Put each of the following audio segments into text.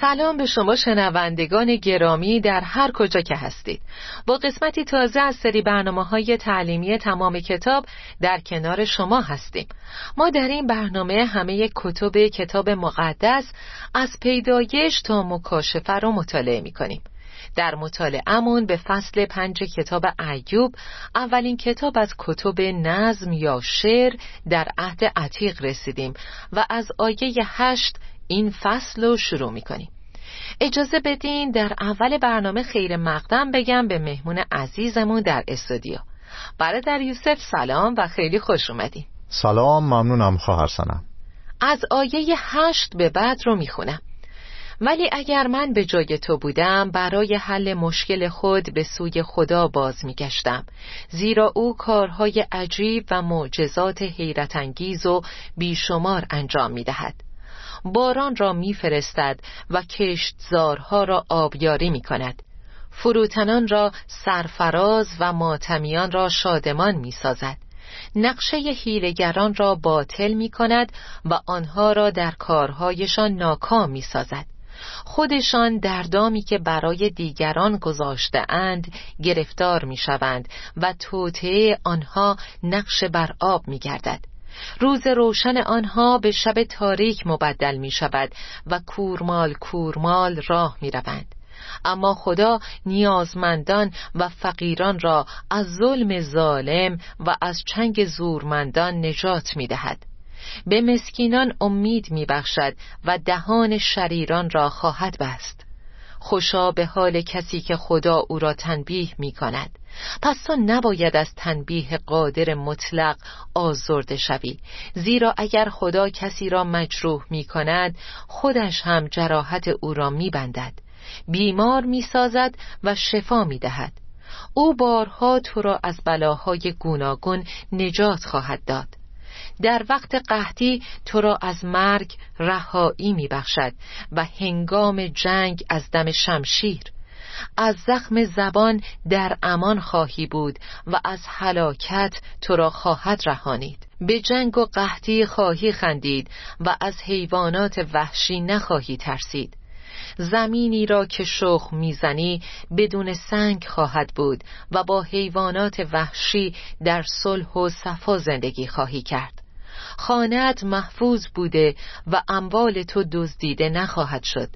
سلام به شما شنوندگان گرامی در هر کجا که هستید. با قسمتی تازه از سری برنامه های تعلیمی تمام کتاب در کنار شما هستیم. ما در این برنامه همه کتب کتاب مقدس از پیدایش تا مکاشفه رو مطالعه می کنیم در مطالعهمون به فصل پنج کتاب ایوب اولین کتاب از کتب نظم یا شعر در عهد عتیق رسیدیم و از آیه هشت این فصل رو شروع می کنیم اجازه بدین در اول برنامه خیر مقدم بگم به مهمون عزیزمون در استودیو. برادر یوسف سلام و خیلی خوش اومدین. سلام ممنونم خواهر سنم. از آیه هشت به بعد رو می‌خونم. ولی اگر من به جای تو بودم برای حل مشکل خود به سوی خدا باز میگشتم. زیرا او کارهای عجیب و معجزات حیرت انگیز و بیشمار انجام می‌دهد. باران را میفرستد و کشتزارها را آبیاری می کند فروتنان را سرفراز و ماتمیان را شادمان می سازد نقشه هیلگران را باطل می کند و آنها را در کارهایشان ناکام می سازد خودشان در دامی که برای دیگران گذاشته اند گرفتار می شوند و توطعه آنها نقش بر آب می گردد روز روشن آنها به شب تاریک مبدل می شود و کورمال کورمال راه می روند. اما خدا نیازمندان و فقیران را از ظلم ظالم و از چنگ زورمندان نجات می دهد. به مسکینان امید می بخشد و دهان شریران را خواهد بست خوشا به حال کسی که خدا او را تنبیه می کند پس تو نباید از تنبیه قادر مطلق آزرده شوی. زیرا اگر خدا کسی را مجروح می کند خودش هم جراحت او را می بندد بیمار می سازد و شفا می دهد او بارها تو را از بلاهای گوناگون نجات خواهد داد. در وقت قحطی تو را از مرگ رهایی می بخشد و هنگام جنگ از دم شمشیر. از زخم زبان در امان خواهی بود و از هلاکت تو را خواهد رهانید. به جنگ و قحطی خواهی خندید و از حیوانات وحشی نخواهی ترسید. زمینی را که شخ می‌زنی بدون سنگ خواهد بود و با حیوانات وحشی در صلح و صفا زندگی خواهی کرد. خانت محفوظ بوده و اموال تو دزدیده نخواهد شد.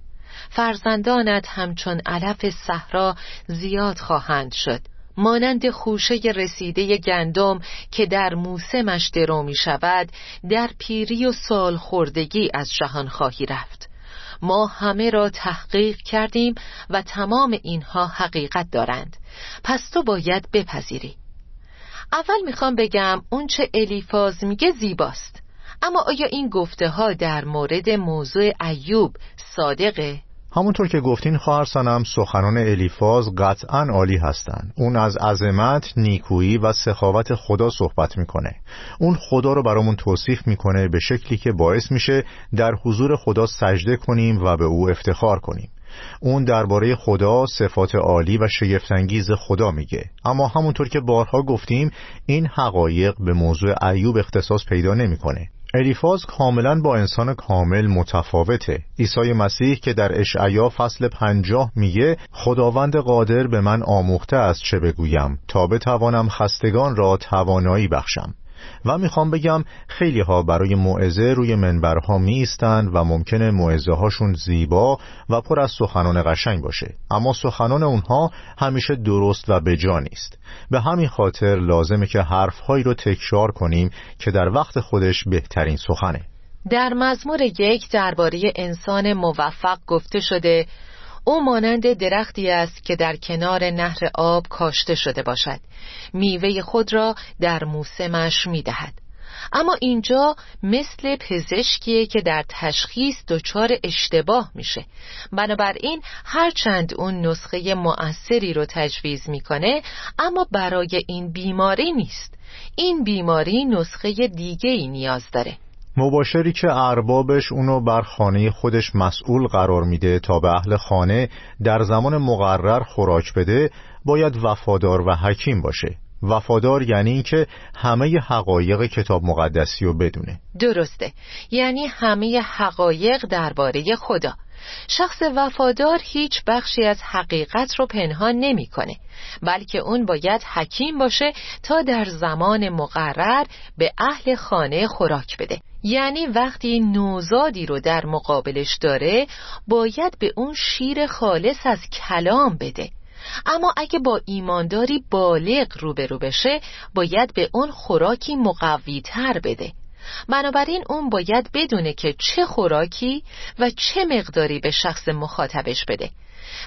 فرزندانت همچون علف صحرا زیاد خواهند شد. مانند خوشه رسیده گندم که در موسمش درو می شود در پیری و سال خوردگی از جهان خواهی رفت. ما همه را تحقیق کردیم و تمام اینها حقیقت دارند. پس تو باید بپذیری. اول می‌خوام بگم اونچه الیفاز میگه زیباست اما آیا این گفته ها در مورد موضوع ایوب صادقه؟ همونطور که گفتین خواهر سنم سخنان الیفاز قطعا عالی هستند. اون از عظمت، نیکویی و سخاوت خدا صحبت می‌کنه. اون خدا رو برامون توصیف می‌کنه به شکلی که باعث میشه در حضور خدا سجده کنیم و به او افتخار کنیم. اون درباره خدا صفات عالی و شگفتانگیز خدا میگه. اما همونطور که بارها گفتیم این حقایق به موضوع ایوب اختصاص پیدا نمی‌کنه. الیفاز کاملا با انسان کامل متفاوته. عیسی مسیح که در اشعیا فصل پنجاه میگه خداوند قادر به من آموخته است چه بگویم. تا بتوانم خستگان را توانایی بخشم. و می‌خوام بگم خیلی ها برای موعظه روی منبرها می و ممکنه موعظه هاشون زیبا و پر از سخنان قشنگ باشه. اما سخنان اونها همیشه درست و بجا نیست. به همین خاطر لازمه که حرفهایی رو تکرار کنیم که در وقت خودش بهترین سخنه. در مزمور یک درباره انسان موفق گفته شده او مانند درختی است که در کنار نهر آب کاشته شده باشد. میوه خود را در موسمش می‌دهد. اما اینجا مثل پزشکیه که در تشخیص دچار اشتباه میشه. بنابراین هرچند اون نسخه مؤثری رو تجویز می‌کنه اما برای این بیماری نیست. این بیماری نسخه دیگه ای نیاز داره. مباشری که اربابش اونو بر خانه خودش مسئول قرار میده تا به اهل خانه در زمان مقرر خوراک بده باید وفادار و حکیم باشه. وفادار یعنی اینکه همه حقایق کتاب مقدسی رو بدونه. درسته. یعنی همه حقایق درباره خدا. شخص وفادار هیچ بخشی از حقیقت رو پنهان نمی‌کنه بلکه اون باید حکیم باشه تا در زمان مقرر به اهل خانه خوراک بده. یعنی وقتی نوزادی رو در مقابلش داره باید به اون شیر خالص از کلام بده. اما اگه با ایمانداری بالغ روبرو بشه باید به اون خوراکی مقوی تر بده. بنابراین اون باید بدونه که چه خوراکی و چه مقداری به شخص مخاطبش بده.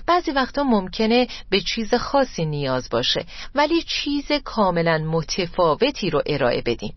بعضی وقتا ممکنه به چیز خاصی نیاز باشه ولی چیز کاملا متفاوتی رو ارائه بدیم.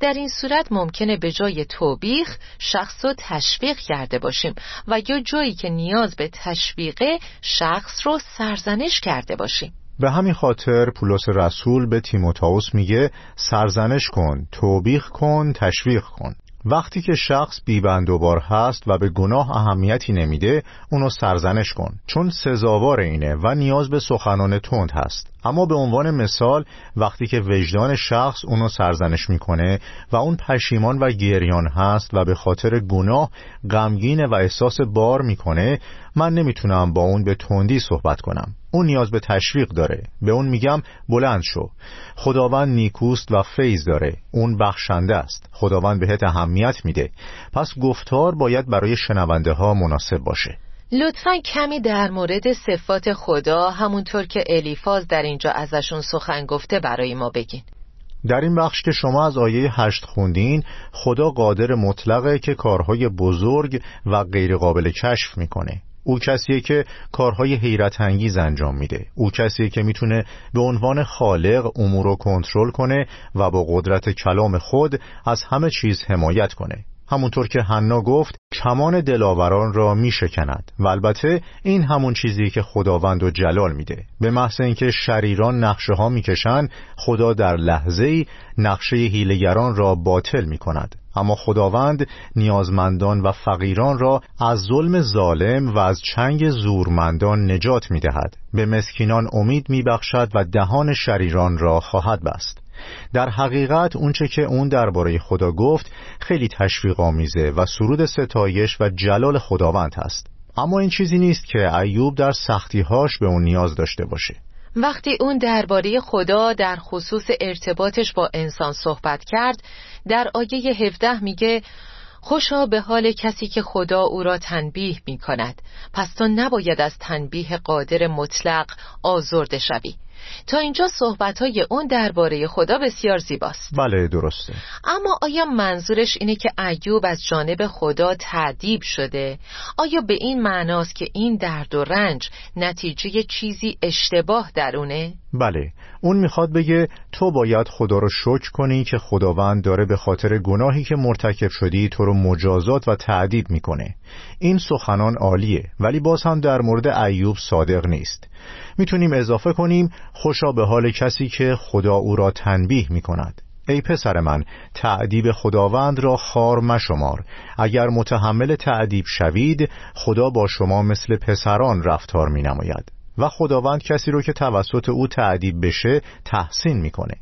در این صورت ممکنه به جای توبیخ شخص رو تشویق کرده باشیم و یا جایی که نیاز به تشویق شخص رو سرزنش کرده باشیم. به همین خاطر پولس رسول به تیموتائوس میگه سرزنش کن، توبیخ کن، تشویق کن. وقتی که شخص بیبندوبار هست و به گناه اهمیتی نمیده اونو سرزنش کن چون سزاوار اینه و نیاز به سخنان تند هست. اما به عنوان مثال وقتی که وجدان شخص اونو سرزنش می‌کنه و اون پشیمان و گریان هست و به خاطر گناه غمگینه و احساس بار می‌کنه من نمی‌تونم با اون به تندی صحبت کنم. اون نیاز به تشویق داره. به اون میگم بلند شو. خداوند نیکوست و فیض داره. اون بخشنده است. خداوند بهت اهمیت میده. پس گفتار باید برای شنونده ها مناسب باشه. لطفا کمی در مورد صفات خدا همونطور که الیفاز در اینجا ازشون سخن گفته برای ما بگین. در این بخش که شما از آیه هشت خوندین خدا قادر مطلقه که کارهای بزرگ و غیرقابل کشف می‌کنه. او کسیه که کارهای حیرت انگیز انجام میده. او کسیه که می‌تونه به عنوان خالق امور رو کنترل کنه و با قدرت کلام خود از همه چیز حمایت کنه. همونطور که حنا گفت کمان دلاوران را می شکند و البته این همون چیزی که خداوند و جلال میده. به محض اینکه شریران نقشه ها می‌کشند خدا در لحظه نقشه هیلگران را باطل می کند اما خداوند نیازمندان و فقیران را از ظلم ظالم و از چنگ زورمندان نجات می دهد به مسکینان امید می بخشد و دهان شریران را خواهد بست. در حقیقت اونچه که اون درباره خدا گفت خیلی تشویق آمیزه و سرود ستایش و جلال خداوند هست. اما این چیزی نیست که ایوب در سختیهاش به اون نیاز داشته باشه. وقتی اون درباره خدا در خصوص ارتباطش با انسان صحبت کرد در آیه 17 میگه خوشا به حال کسی که خدا او را تنبیه می کند پس تو نباید از تنبیه قادر مطلق آزرده شوی. تا اینجا صحبت های اون درباره خدا بسیار زیباست بله درسته اما آیا منظورش اینه که ایوب از جانب خدا تعدیب شده؟ آیا به این معناست که این درد و رنج نتیجه چیزی اشتباه درونه؟ بله اون می‌خواد بگه تو باید خدا رو شکر کنی که خداوند داره به خاطر گناهی که مرتکب شدی تو رو مجازات و تعدیب می‌کنه این سخنان عالیه ولی باز هم در مورد ایوب صادق نیست می‌تونیم اضافه کنیم خوشا به حال کسی که خدا او را تنبیه می‌کند. ای پسر من تعدیب خداوند را خار مشمار. اگر متحمل تعدیب شوید خدا با شما مثل پسران رفتار می نماید و خداوند کسی رو که توسط او تعدیب بشه تحسین می‌کنه.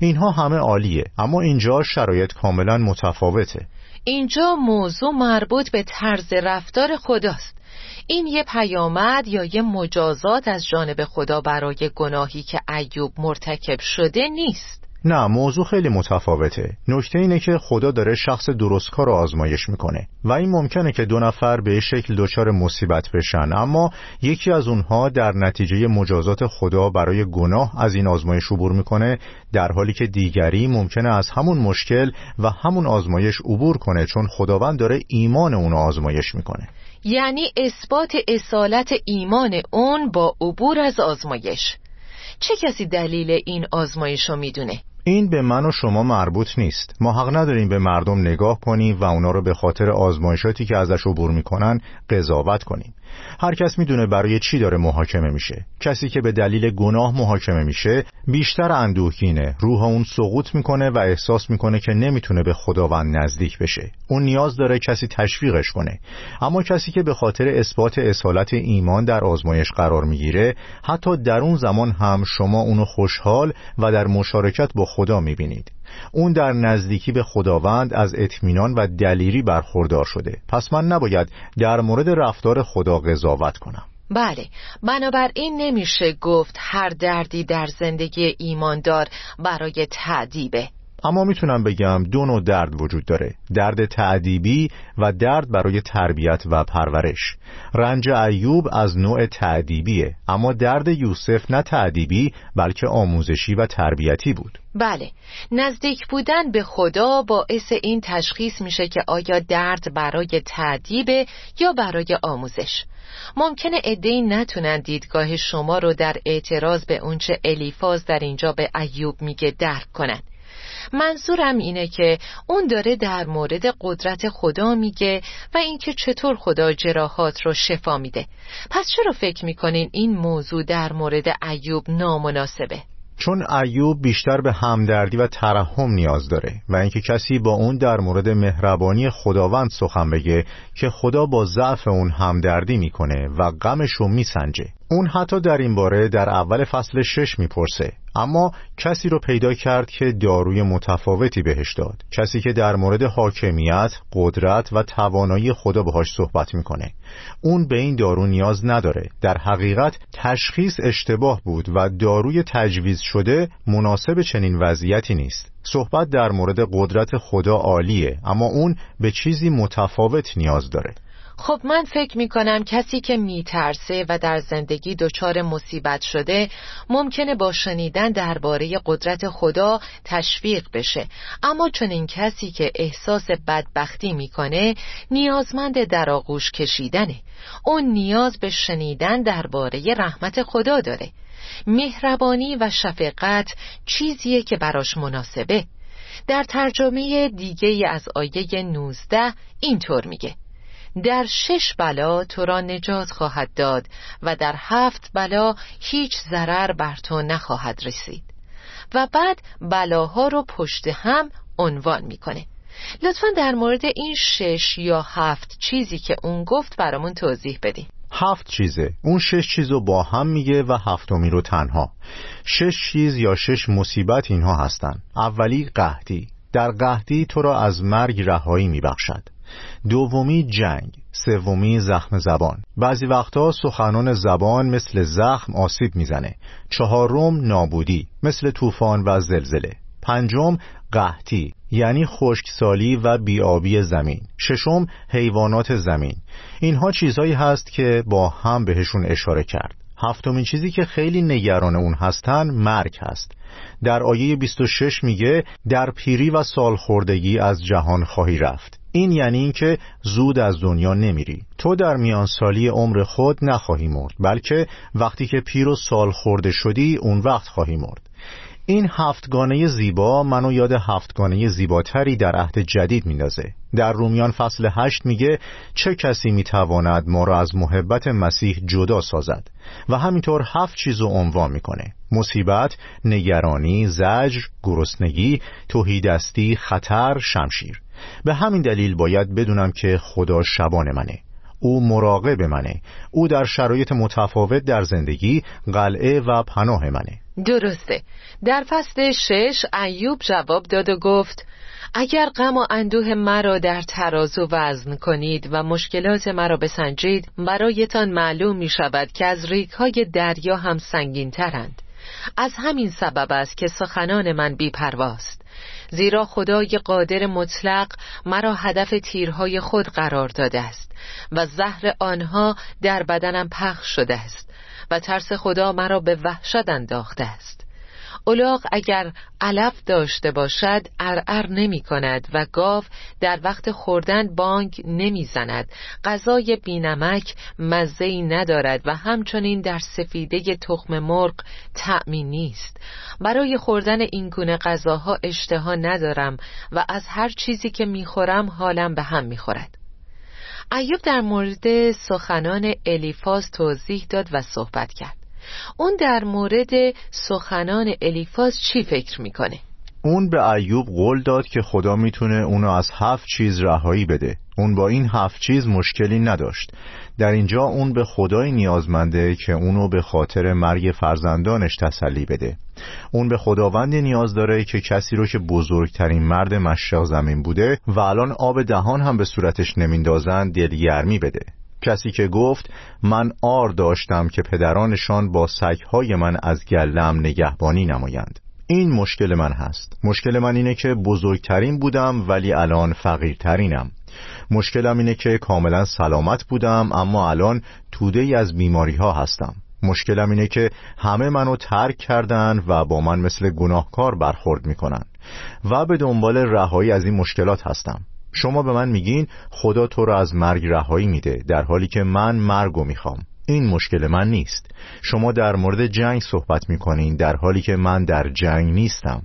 اینها همه عالیه اما اینجا شرایط کاملا متفاوته. اینجا موضوع مربوط به طرز رفتار خداست. این یه پیامد یا یه مجازات از جانب خدا برای گناهی که ایوب مرتکب شده نیست. نه موضوع خیلی متفاوته. نکته اینه که خدا داره شخص درستکار رو آزمایش می‌کنه و این ممکنه که دو نفر به شکل دچار مصیبت بشن. اما یکی از اونها در نتیجه مجازات خدا برای گناه از این آزمایش عبور می‌کنه در حالی که دیگری ممکنه از همون مشکل و همون آزمایش عبور کنه چون خداوند داره ایمان اون آزمایش می‌کنه. یعنی اثبات اصالت ایمان اون با عبور از آزمایش. چه کسی دلیل این آزمایش رو می‌دونه؟ این به من و شما مربوط نیست. ما حق نداریم به مردم نگاه کنیم و اونا رو به خاطر آزمایشاتی که ازش عبور می‌کنن قضاوت کنیم. هر کس می‌دونه برای چی داره محاکمه میشه. کسی که به دلیل گناه محاکمه میشه بیشتر اندوهگینه. روح اون سقوط می‌کنه و احساس می‌کنه که نمی‌تونه به خداوند نزدیک بشه. اون نیاز داره کسی تشویقش کنه. اما کسی که به خاطر اثبات اصالت ایمان در آزمایش قرار می‌گیره حتی در اون زمان هم شما اونو خوشحال و در مشارکت با خدا می‌بینید. اون در نزدیکی به خداوند از اطمینان و دلیری برخوردار شده. پس من نباید در مورد رفتار خدا قضاوت کنم. بله بنابراین نمیشه گفت هر دردی در زندگی ایماندار برای تعدیبه. اما می‌تونم بگم دو نوع درد وجود داره. درد تعدیبی و درد برای تربیت و پرورش. رنج ایوب از نوع تعدیبیه. اما درد یوسف نه تعدیبی بلکه آموزشی و تربیتی بود. بله. نزدیک بودن به خدا باعث این تشخیص میشه که آیا درد برای تعدیبه یا برای آموزش. ممکنه ادهی نتونن دیدگاه شما رو در اعتراض به اونچه الیفاز در اینجا به ایوب میگه درک کنن. منظورم اینه که اون داره در مورد قدرت خدا میگه و اینکه چطور خدا جراحات رو شفا میده پس چرا فکر می‌کنین این موضوع در مورد ایوب نامناسبه؟ چون ایوب بیشتر به همدردی و ترحم نیاز داره و اینکه کسی با اون در مورد مهربانی خداوند سخن بگه که خدا با ضعف اون همدردی می‌کنه و غمش رو میسنجه اون حتی در این باره در اول فصل شش می‌پرسه. اما کسی رو پیدا کرد که داروی متفاوتی بهش داد. کسی که در مورد حاکمیت، قدرت و توانایی خدا باهاش صحبت می‌کنه. اون به این دارو نیاز نداره. در حقیقت تشخیص اشتباه بود و داروی تجویز شده مناسب چنین وضعیتی نیست. صحبت در مورد قدرت خدا عالیه اما اون به چیزی متفاوت نیاز داره. خب من فکر می کنم کسی که می ترسه و در زندگی دچار مصیبت شده ممکنه با شنیدن درباره قدرت خدا تشویق بشه. اما چون این کسی که احساس بدبختی می‌کنه نیازمند در آغوش کشیدنه. اون نیاز به شنیدن درباره رحمت خدا داره. مهربانی و شفقت چیزیه که براش مناسبه. در ترجمه دیگه از آیه 19 اینطور میگه. در شش بلا تو را نجات خواهد داد و در هفت بلا هیچ ضرر بر تو نخواهد رسید. و بعد بلاها رو پشت هم عنوان می‌کنه. لطفا در مورد این شش یا هفت چیزی که اون گفت برامون توضیح بدین. هفت چیزه. اون شش چیز رو با هم میگه و هفتمی رو تنها. شش چیز یا شش مصیبت اینها هستن. اولی قهدی در قهدی تو را از مرگ رهایی میبخشد. دومی جنگ سومی زخم زبان. بعضی وقتها سخنان زبان مثل زخم آسیب می‌زنه. چهارم نابودی مثل طوفان و زلزله. پنجم قحطی یعنی خشکسالی و بیابی زمین. ششم حیوانات زمین. اینها چیزهایی هست که با هم بهشون اشاره کرد. هفتمین چیزی که خیلی نگران اون هستن مرگ هست. در آیه 26 میگه در پیری و سالخوردگی از جهان خواهی رفت. این یعنی اینکه زود از دنیا نمیری. تو در میان سالی عمر خود نخواهی مرد بلکه وقتی که پیر و سال خورده شدی اون وقت خواهی مرد. این هفتگانه زیبا منو یاد هفتگانه زیباتری در عهد جدید میندازه. در رومیان فصل هشت میگه چه کسی می‌تواند ما را از محبت مسیح جدا سازد؟ و همینطور هفت چیز رو عنوان می‌کنه. مصیبت، نگرانی، زجر، گرسنگی، توهیدستی، خطر، شمشیر. به همین دلیل باید بدونم که خدا شبان منه. او مراقب منه. او در شرایط متفاوت در زندگی قلعه و پناه منه. درسته. در فصل شش ایوب جواب داد و گفت اگر غم و اندوه مرا در ترازو وزن کنید و مشکلات مرا بسنجید برایتان معلوم می شود که از ریک های دریا هم سنگین ترند از همین سبب است که سخنان من بیپرواست. زیرا خدای قادر مطلق مرا هدف تیرهای خود قرار داده است و زهر آنها در بدنم پخش شده است و ترس خدا مرا به وحشت انداخته است. الاغ اگر علف داشته باشد ارعر نمی کند و گاو در وقت خوردن بانگ نمی زند غذای بینمک مزهی ندارد و همچنین در سفیده تخم مرغ تعمی نیست. برای خوردن این گونه غذاها اشتها ندارم و از هر چیزی که می‌خورم حالم به هم می‌خورد. ایوب در مورد سخنان الیفاز توضیح داد و صحبت کرد. اون در مورد سخنان الیفاز چی فکر می‌کنه؟ اون به ایوب قول داد که خدا می‌تونه اونو از هفت چیز رهایی بده. اون با این هفت چیز مشکلی نداشت. در اینجا اون به خدای نیازمنده که اونو به خاطر مرگ فرزندانش تسلی بده. اون به خداوند نیاز داره که کسی رو که بزرگترین مرد مشرق زمین بوده و الان آب دهان هم به صورتش نمیندازن دلگرمی بده. کسی که گفت من آر داشتم که پدرانشان با سگهای من از گلم نگهبانی نمایند. این مشکل من هست. مشکل من اینه که بزرگترین بودم ولی الان فقیرترینم. مشکلم اینه که کاملا سلامت بودم اما الان توده ای از بیماری ها هستم. مشکلم اینه که همه منو ترک کردن و با من مثل گناهکار برخورد می‌کنن. و به دنبال رهایی از این مشکلات هستم. شما به من میگین خدا تو رو از مرگ رهایی میده در حالی که من مرگو می‌خوام. این مشکل من نیست. شما در مورد جنگ صحبت می‌کنین در حالی که من در جنگ نیستم.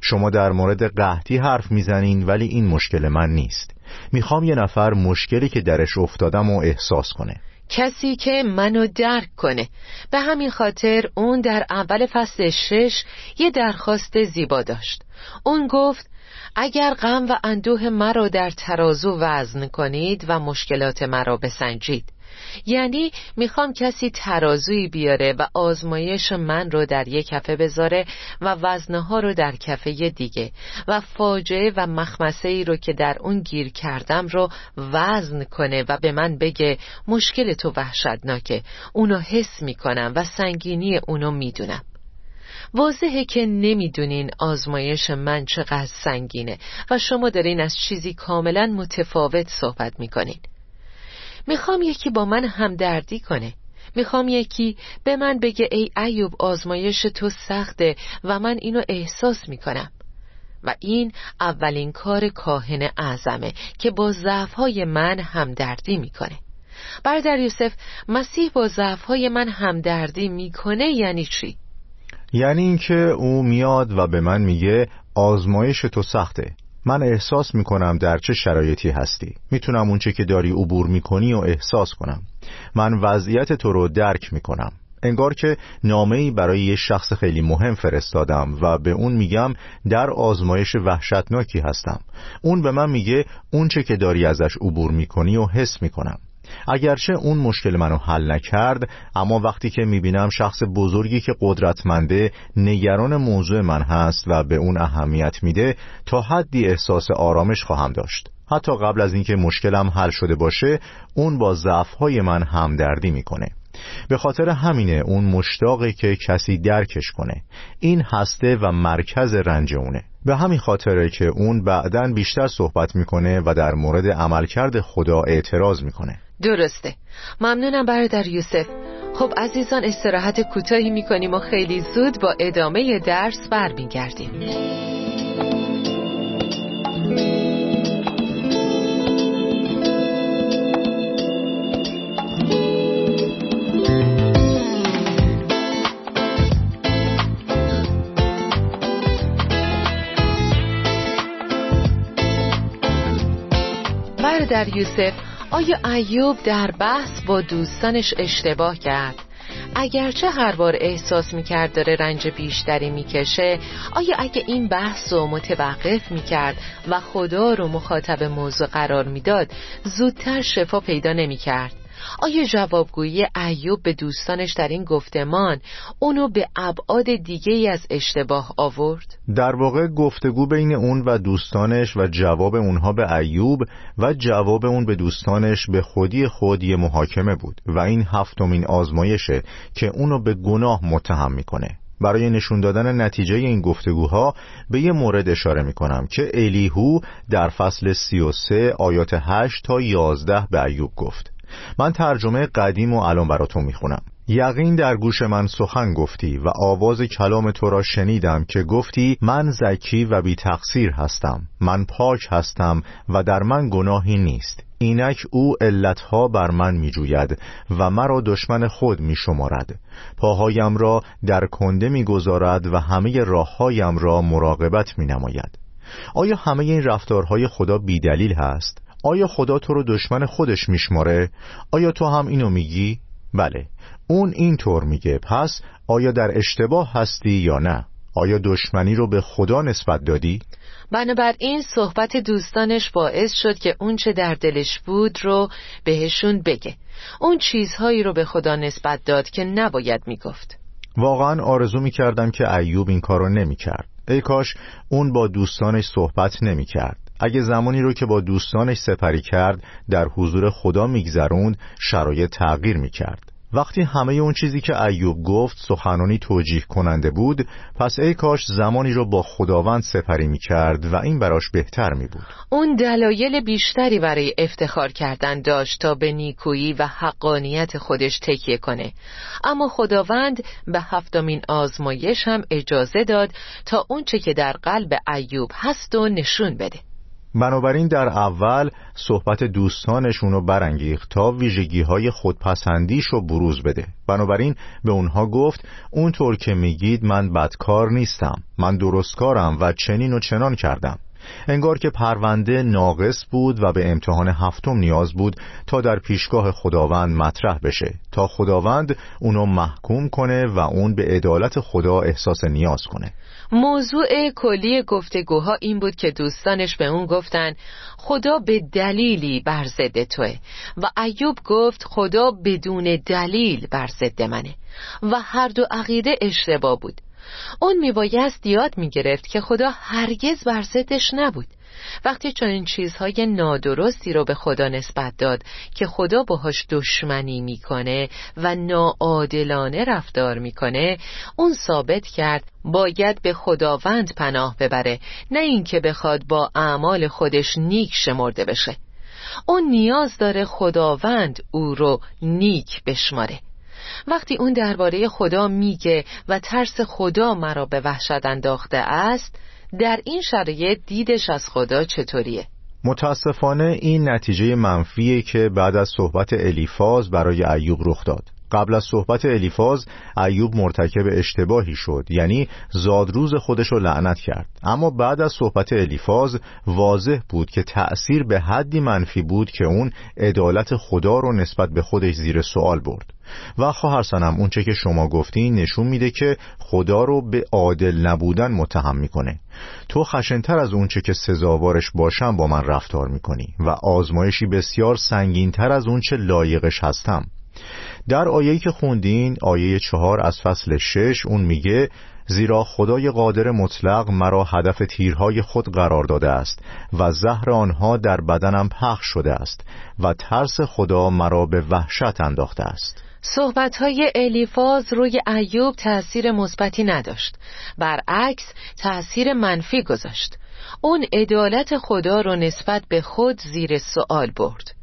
شما در مورد قحطی حرف می‌زنین ولی این مشکل من نیست. می‌خوام یه نفر مشکلی که درش افتادم و احساس کنه. کسی که منو درک کنه. به همین خاطر اون در اول فصل شش یه درخواست زیبا داشت. اون گفت اگر غم و اندوه مرا در ترازو وزن کنید و مشکلات مرا بسنجید. یعنی می‌خوام کسی ترازوی بیاره و آزمایش من رو در یک کفه بذاره و وزنه ها رو در کفه دیگه و فاجعه و مخمسه ای رو که در اون گیر کردم رو وزن کنه و به من بگه مشکل تو وحشتناکه. اونو حس می‌کنم و سنگینی اونو می‌دونم. واضحه که نمی‌دونین آزمایش من چقدر سنگینه و شما دارین از چیزی کاملا متفاوت صحبت می‌کنین. می‌خوام یکی با من همدردی کنه. می‌خوام یکی به من بگه ای ایوب آزمایش تو سخته و من اینو احساس می‌کنم. و این اولین کار کاهن اعظمه که با ضعفهای من همدردی می‌کنه. برادر یوسف مسیح با ضعفهای من همدردی می‌کنه یعنی چی؟ یعنی اینکه او میاد و به من میگه آزمایش تو سخته. من احساس می‌کنم در چه شرایطی هستی. می‌تونم اونچه که داری عبور می‌کنی و احساس کنم. من وضعیت تو رو درک می‌کنم. انگار که نامه برای یه شخص خیلی مهم فرستادم و به اون میگم در آزمایش وحشتناکی هستم. اون به من میگه اونچه که داری ازش عبور می‌کنی و حس می‌کنم. اگرچه اون مشکل منو حل نکرد اما وقتی که می‌بینم شخص بزرگی که قدرتمنده نگران موضوع من هست و به اون اهمیت میده تا حدی احساس آرامش خواهم داشت. حتی قبل از اینکه مشکلم حل شده باشه اون با ضعفهای من همدردی می‌کنه. به خاطر همینه اون مشتاقه که کسی درکش کنه. این هسته و مرکز رنج اونه. به همین خاطره که اون بعدا بیشتر صحبت می‌کنه و در مورد عملکرد خدا اعتراض می‌کنه. درسته. ممنونم برادر یوسف. خب عزیزان استراحت کوتاهی می‌کنیم و خیلی زود با ادامه درس برمیگردیم. برادر یوسف آیا ایوب در بحث با دوستانش اشتباه کرد؟ اگرچه هر بار احساس می‌کرد داره رنج بیشتری می‌کشه آیا اگه این بحث رو متوقف می‌کرد و خدا رو مخاطب موضوع قرار می‌داد زودتر شفا پیدا نمی‌کرد آیا جوابگویی ایوب به دوستانش در این گفتمان اونو به ابعاد دیگه ای از اشتباه آورد؟ در واقع گفتگو بین اون و دوستانش و جواب اونها به ایوب و جواب اون به دوستانش به خودی خود محاکمه بود و این هفتمین آزمایشه که اونو به گناه متهم می‌کنه برای نشون دادن نتیجه این گفتگوها به یه مورد اشاره می کنم که الیهو در فصل 33 آیات 8 تا 11 به ایوب گفت من ترجمه قدیم و الان براتون می‌خونم. یقین در گوش من سخن گفتی و آواز کلام تو را شنیدم که گفتی من زکی و بی تقصیر هستم من پاک هستم و در من گناهی نیست. اینک او علتها بر من می جوید و مرا دشمن خود می شمارد پاهایم را در کنده می گذارد و همه راههایم را مراقبت می نماید آیا همه این رفتارهای خدا بیدلیل هست؟ آیا خدا تو رو دشمن خودش میشماره؟ آیا تو هم اینو میگی؟ بله اون اینطور میگه پس آیا در اشتباه هستی یا نه؟ آیا دشمنی رو به خدا نسبت دادی؟ بنابراین صحبت دوستانش باعث شد که اون چه در دلش بود رو بهشون بگه اون چیزهایی رو به خدا نسبت داد که نباید می‌گفت واقعا آرزو می‌کردم که ایوب این کارو نمی‌کرد ای کاش اون با دوستانش صحبت نمی‌کرد اگه زمانی رو که با دوستانش سپری کرد در حضور خدا میگذروند شرایط تغییر می‌کرد. وقتی همه اون چیزی که ایوب گفت سخنانی توجیه کننده بود پس ای کاش زمانی رو با خداوند سپری می کرد و این براش بهتر می بود اون دلایل بیشتری برای افتخار کردن داشت تا به نیکویی و حقانیت خودش تکیه کنه. اما خداوند به هفتمین آزمایش هم اجازه داد تا اونچه که در قلب ایوب هست و نشون بده. بنابراین در اول صحبت دوستانشون رو برانگیخت تا ویژگی های خودپسندیش رو بروز بده. بنابراین به اونها گفت اونطور که میگید من بدکار نیستم. من درستکارم و چنین و چنان کردم. انگار که پرونده ناقص بود و به امتحان هفتم نیاز بود تا در پیشگاه خداوند مطرح بشه. تا خداوند اونو محکوم کنه و اون به عدالت خدا احساس نیاز کنه. موضوع کلی گفتگوها این بود که دوستانش به اون گفتن خدا به دلیلی بر ضد توه. و ایوب گفت خدا بدون دلیل بر ضد منه. و هر دو عقیده اشتباه بود. اون میبایست یاد می‌گرفت که خدا هرگز بر نبود. وقتی چنین چیزهای نادرستی رو به خدا نسبت داد که خدا باهاش دشمنی می‌کنه و ناعادلانه رفتار می‌کنه اون ثابت کرد باید به خداوند پناه ببره نه اینکه بخواد با اعمال خودش نیک شمرده بشه. اون نیاز داره خداوند او رو نیک بشماره. وقتی اون درباره خدا میگه و ترس خدا مرا به وحشت انداخته است در این شرایط دیدش از خدا چطوریه؟ متاسفانه این نتیجه منفیه که بعد از صحبت الیفاز برای ایوب رخ داد قبل از صحبت الیفاز ایوب مرتکب اشتباهی شد یعنی زادروز خودش رو لعنت کرد. اما بعد از صحبت الیفاز واضح بود که تأثیر به حدی منفی بود که اون عدالت خدا رو نسبت به خودش زیر سوال برد. و خواهر سنم اونچه که شما گفتین نشون میده که خدا رو به عادل نبودن متهم می‌کنه. تو خشنتر از اونچه که سزاوارش باشم با من رفتار می‌کنی و آزمایشی بسیار سنگینتر از اونچه لایقش هستم. در آیهی که خوندین آیه چهار از فصل شش اون میگه زیرا خدای قادر مطلق مرا هدف تیرهای خود قرار داده است و زهر آنها در بدنم پخش شده است و ترس خدا مرا به وحشت انداخته است. صحبت های الیفاز روی ایوب تأثیر مثبتی نداشت. برعکس تأثیر منفی گذاشت. اون عدالت خدا رو نسبت به خود زیر سوال برد.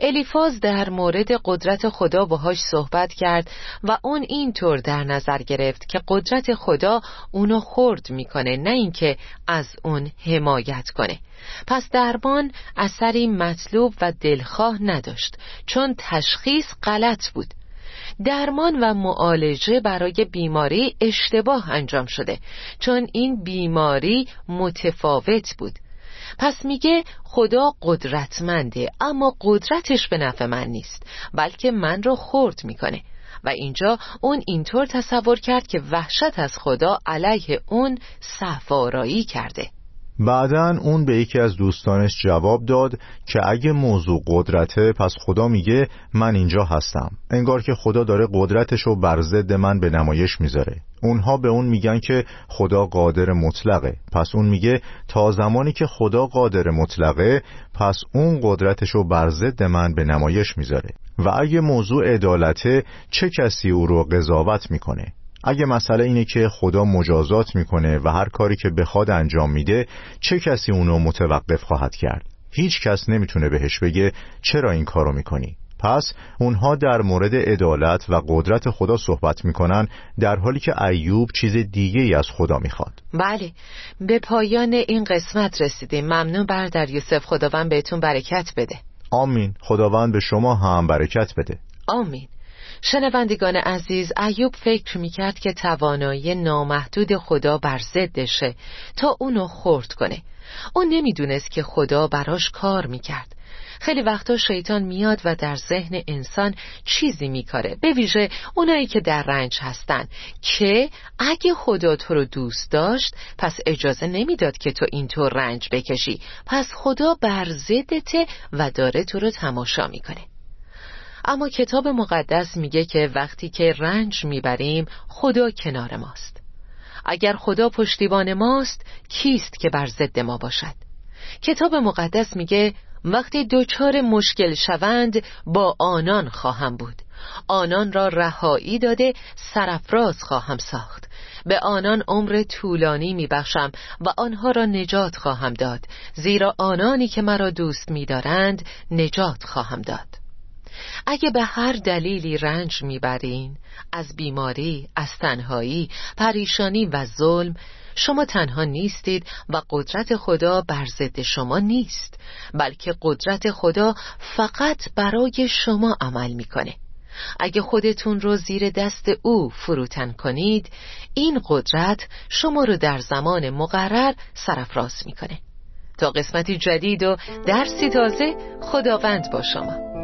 الیفاز در مورد قدرت خدا باهاش صحبت کرد و اون اینطور در نظر گرفت که قدرت خدا اونو خرد می‌کنه نه اینکه از اون حمایت کنه. پس درمان اثری مطلوب و دلخواه نداشت چون تشخیص غلط بود. درمان و معالجه برای بیماری اشتباه انجام شده چون این بیماری متفاوت بود. پس میگه خدا قدرتمنده اما قدرتش به نفع من نیست بلکه من رو خورد می‌کنه. و اینجا اون اینطور تصور کرد که وحشت از خدا علیه اون صفارایی کرده. بعدا اون به یکی از دوستانش جواب داد که اگه موضوع قدرته پس خدا میگه من اینجا هستم. انگار که خدا داره قدرتشو بر ضد من به نمایش می‌ذاره. اونها به اون میگن که خدا قادر مطلقه. پس اون میگه تا زمانی که خدا قادر مطلقه پس اون قدرتشو بر ضد من به نمایش می‌ذاره. و اگه موضوع عدالته چه کسی او رو قضاوت می‌کنه؟ اگه مسئله اینه که خدا مجازات می‌کنه و هر کاری که بخواد انجام میده چه کسی اونو متوقف خواهد کرد؟ هیچ کس نمی‌تونه بهش بگه چرا این کارو می‌کنی. پس اونها در مورد عدالت و قدرت خدا صحبت می‌کنن در حالی که ایوب چیز دیگه ای از خدا می‌خواد. بله به پایان این قسمت رسیدیم. ممنون بردر یوسف خداوند بهتون برکت بده. آمین. خداوند به شما هم برکت بده. آمین. شنوندگان عزیز ایوب فکر می‌کرد که توانایی نامحدود خدا بر ضدشه تا اونو خورد کنه. اون نمی‌دونست که خدا براش کار می‌کرد. خیلی وقتا شیطان میاد و در ذهن انسان چیزی میکاره به ویژه اونایی که در رنج هستن که اگه خدا تو رو دوست داشت پس اجازه نمی‌داد که تو اینطور رنج بکشی. پس خدا بر ضدته و داره تو رو تماشا می‌کنه. اما کتاب مقدس میگه که وقتی که رنج می‌بریم خدا کنار ماست. اگر خدا پشتیبان ماست کیست که بر ضد ما باشد؟ کتاب مقدس میگه وقتی دوچار مشکل شوند با آنان خواهم بود. آنان را رهایی داده سرفراز خواهم ساخت. به آنان عمر طولانی میبخشم و آنها را نجات خواهم داد. زیرا آنانی که مرا دوست میدارند نجات خواهم داد. اگه به هر دلیلی رنج می‌برین از بیماری، از تنهایی، پریشانی و ظلم شما تنها نیستید و قدرت خدا بر ضد شما نیست بلکه قدرت خدا فقط برای شما عمل می‌کنه. اگه خودتون رو زیر دست او فروتن کنید این قدرت شما رو در زمان مقرر سرفراز می‌کنه. تا قسمتی جدید و درسی تازه خداوند با شما.